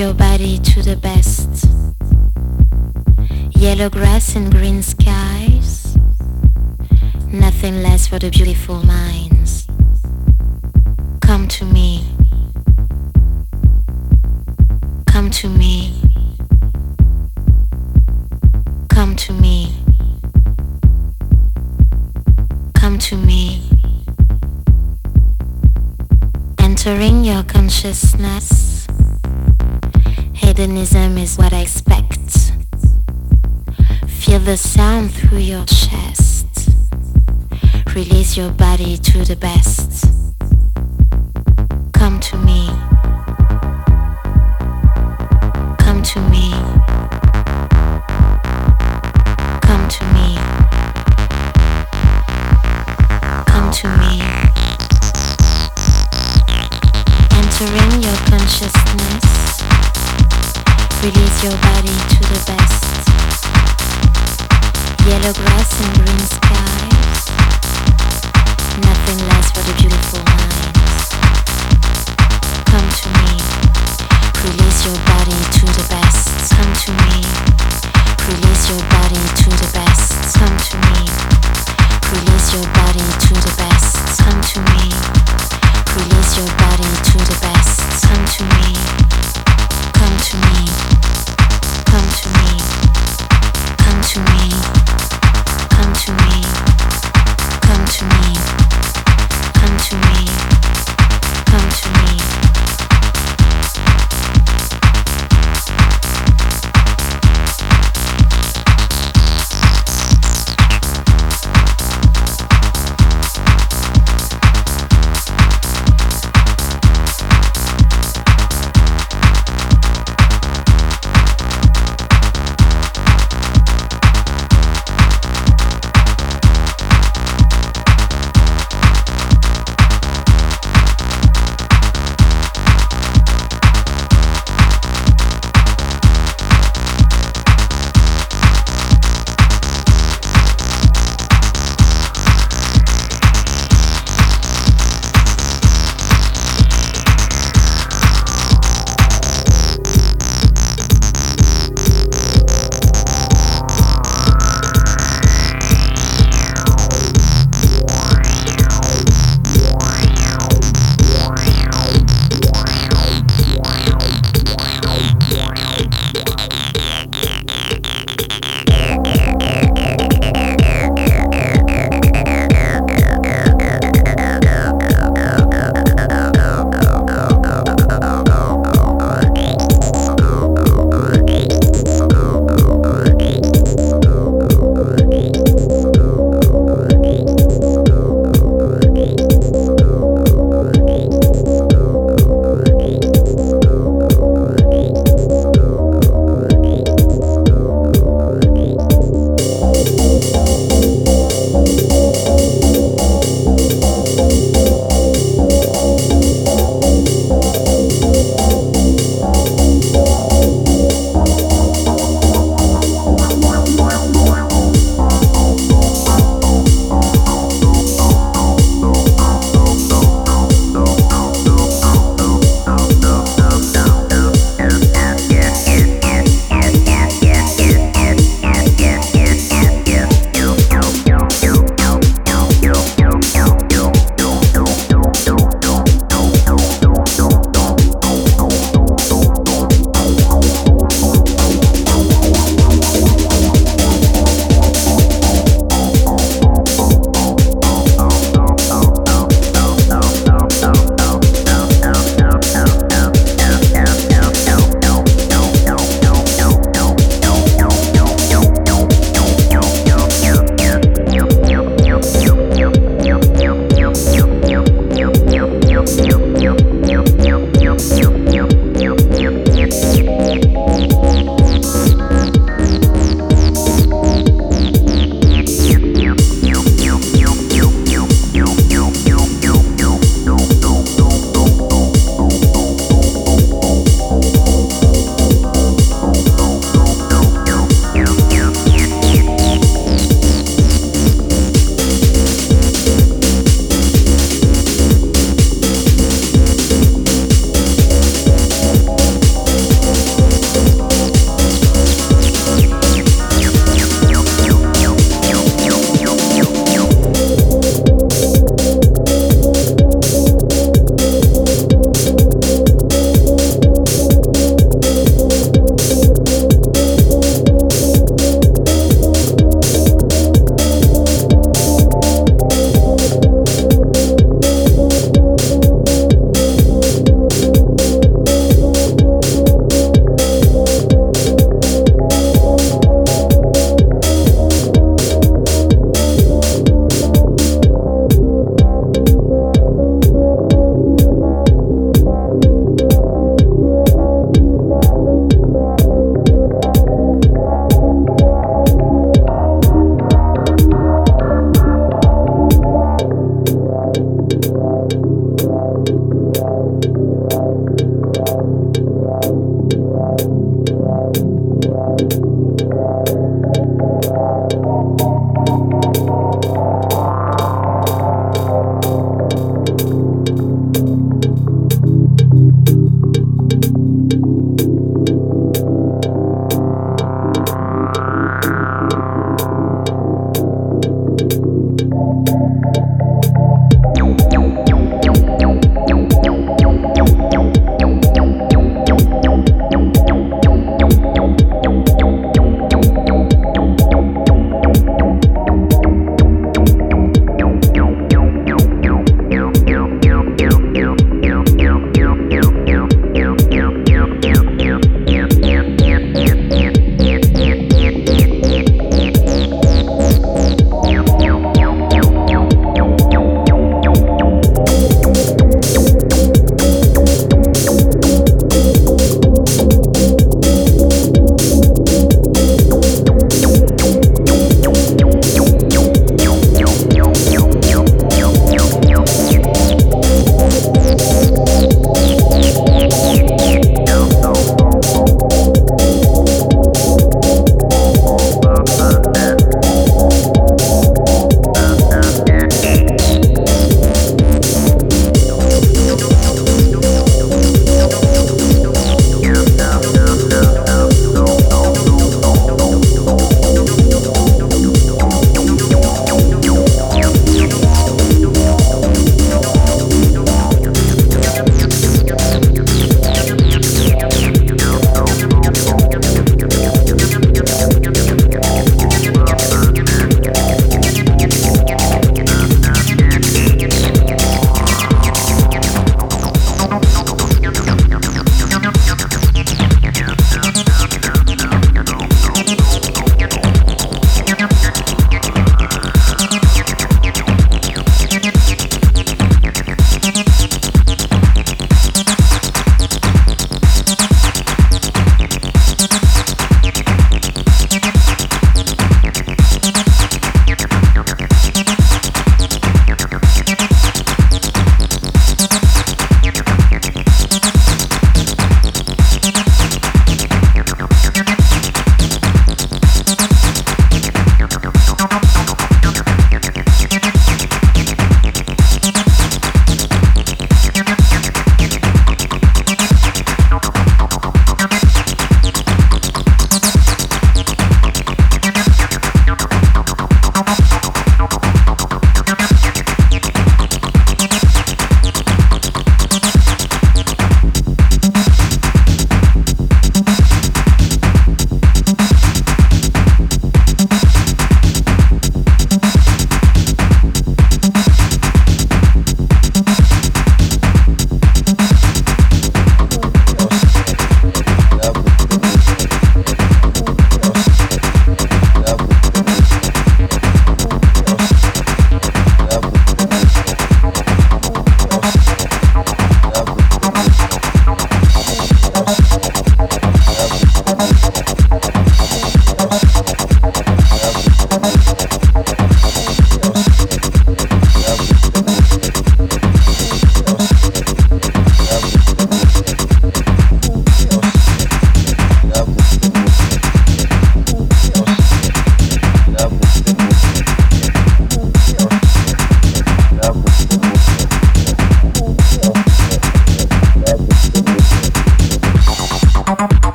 your body to the best. Yellow grass and green skies, nothing less for the beautiful mind. your body to the best. body to the back.